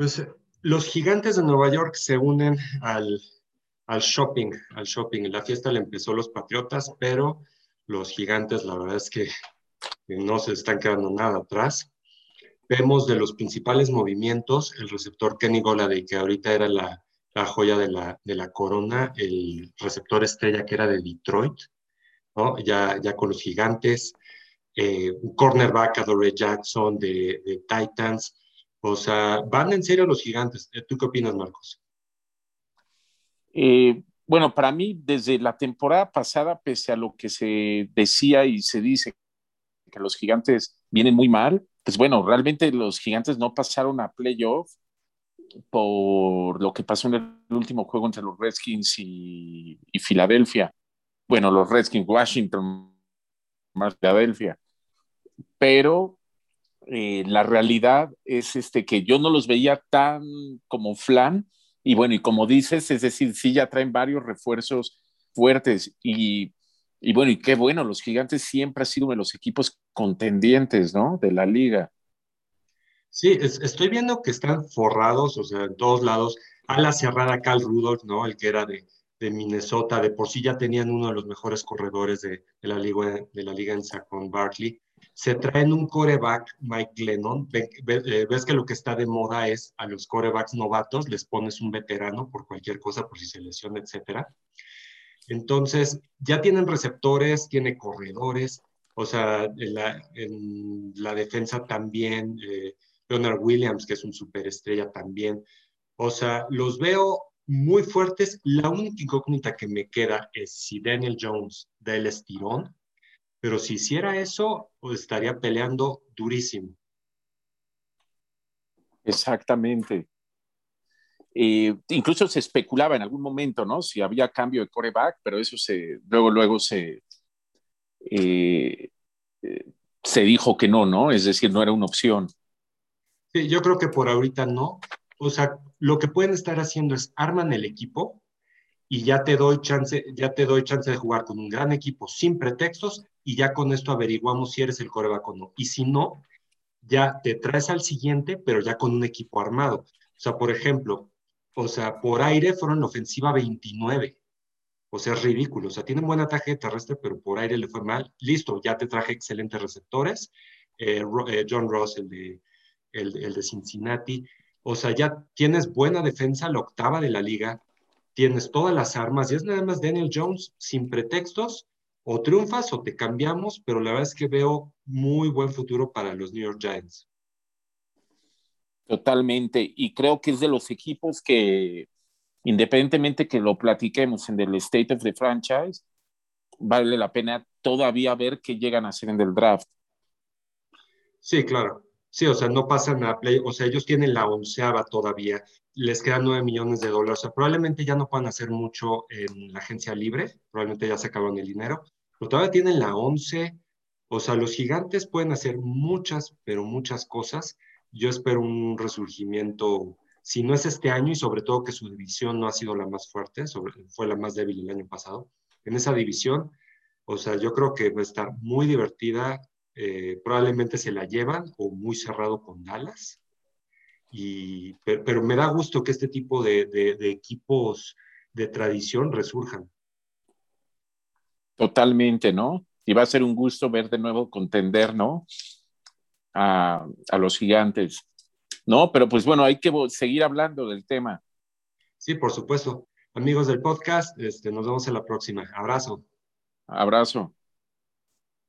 Pues los gigantes de Nueva York se unen al, al shopping, al shopping. La fiesta le empezó los Patriotas, pero los gigantes, la verdad es que no se están quedando nada atrás. Vemos de los principales movimientos el receptor Kenny Goladay, que ahorita era la, la joya de la, de la corona, el receptor estrella que era de Detroit, ¿no? ya, ya con los gigantes, eh, un cornerback Adore Jackson de, de, Titans, o sea, van en serio los gigantes. ¿Tú qué opinas, Marcos? Eh, bueno, para mí, desde la temporada pasada, pese a lo que se decía y se dice que los gigantes vienen muy mal, pues bueno, realmente los gigantes no pasaron a playoff por lo que pasó en el último juego entre los Redskins y, y Filadelfia. Bueno, los Redskins, Washington, más Filadelfia. Pero eh, la realidad es este, que yo no los veía tan como flan. Y bueno, y como dices, es decir, sí ya traen varios refuerzos fuertes. Y, y bueno, y qué bueno, los gigantes siempre han sido uno de los equipos contendientes, ¿no? De la liga. Sí, estoy viendo que están forrados, o sea, en todos lados. A la cerrada Cal Rudolph, ¿no? El que era de, de, Minnesota, de por sí ya tenían uno de los mejores corredores de, la, liga, de la liga en Saquon Barkley. Se traen un coreback, Mike Glennon. Eh, ves que lo que está de moda es a los corebacks novatos, les pones un veterano por cualquier cosa, por si se lesiona, etcétera. Entonces, ya tienen receptores, tiene corredores, o sea, en la, en la defensa también. Eh, Leonard Williams, que es un superestrella también. O sea, los veo muy fuertes. La única incógnita que me queda es si Daniel Jones da el estirón, pero si hiciera eso, pues estaría peleando durísimo. Exactamente. Eh, incluso se especulaba en algún momento, ¿no? Si había cambio de coreback, pero eso se, luego, luego se, eh, eh, se dijo que no, ¿no? Es decir, no era una opción. Sí, yo creo que por ahorita no. O sea, lo que pueden estar haciendo es arman el equipo y ya te doy chance, ya te doy chance de jugar con un gran equipo sin pretextos y ya con esto averiguamos si eres el coreback o no. Y si no, ya te traes al siguiente, pero ya con un equipo armado. O sea, por ejemplo, o sea, por aire fueron ofensiva 29. O sea, es ridículo. O sea, tienen buen ataque terrestre, pero por aire le fue mal. Listo, ya te traje excelentes receptores. Eh, eh, John Ross, el de, el, de Cincinnati. O sea, ya tienes buena defensa, la octava de la liga, tienes todas las armas y es nada más Daniel Jones sin pretextos, o triunfas o te cambiamos, pero la verdad es que veo muy buen futuro para los New York Giants. Totalmente, y creo que es de los equipos que, independientemente que lo platiquemos en el State of the Franchise, vale la pena todavía ver qué llegan a hacer en el draft. Sí, claro. Sí, o sea, no pasan a play, o sea, ellos tienen la onceava todavía, les quedan nueve millones de dólares, o sea, probablemente ya no puedan hacer mucho en la agencia libre, probablemente ya se acabaron el dinero, pero todavía tienen la once, o sea, los gigantes pueden hacer muchas, pero muchas cosas. Yo espero un resurgimiento, si no es este año y sobre todo que su división no ha sido la más fuerte, fue la más débil el año pasado, en esa división, o sea, yo creo que va a estar muy divertida eh, probablemente se la llevan o muy cerrado con Dallas. Y, pero, me da gusto que este tipo de, de, equipos de tradición resurjan. Totalmente, ¿no? Y va a ser un gusto ver de nuevo contender, ¿no? A, a, los gigantes. No, pero pues bueno, hay que seguir hablando del tema. Sí, por supuesto. Amigos del podcast, este, nos vemos en la próxima. Abrazo. Abrazo.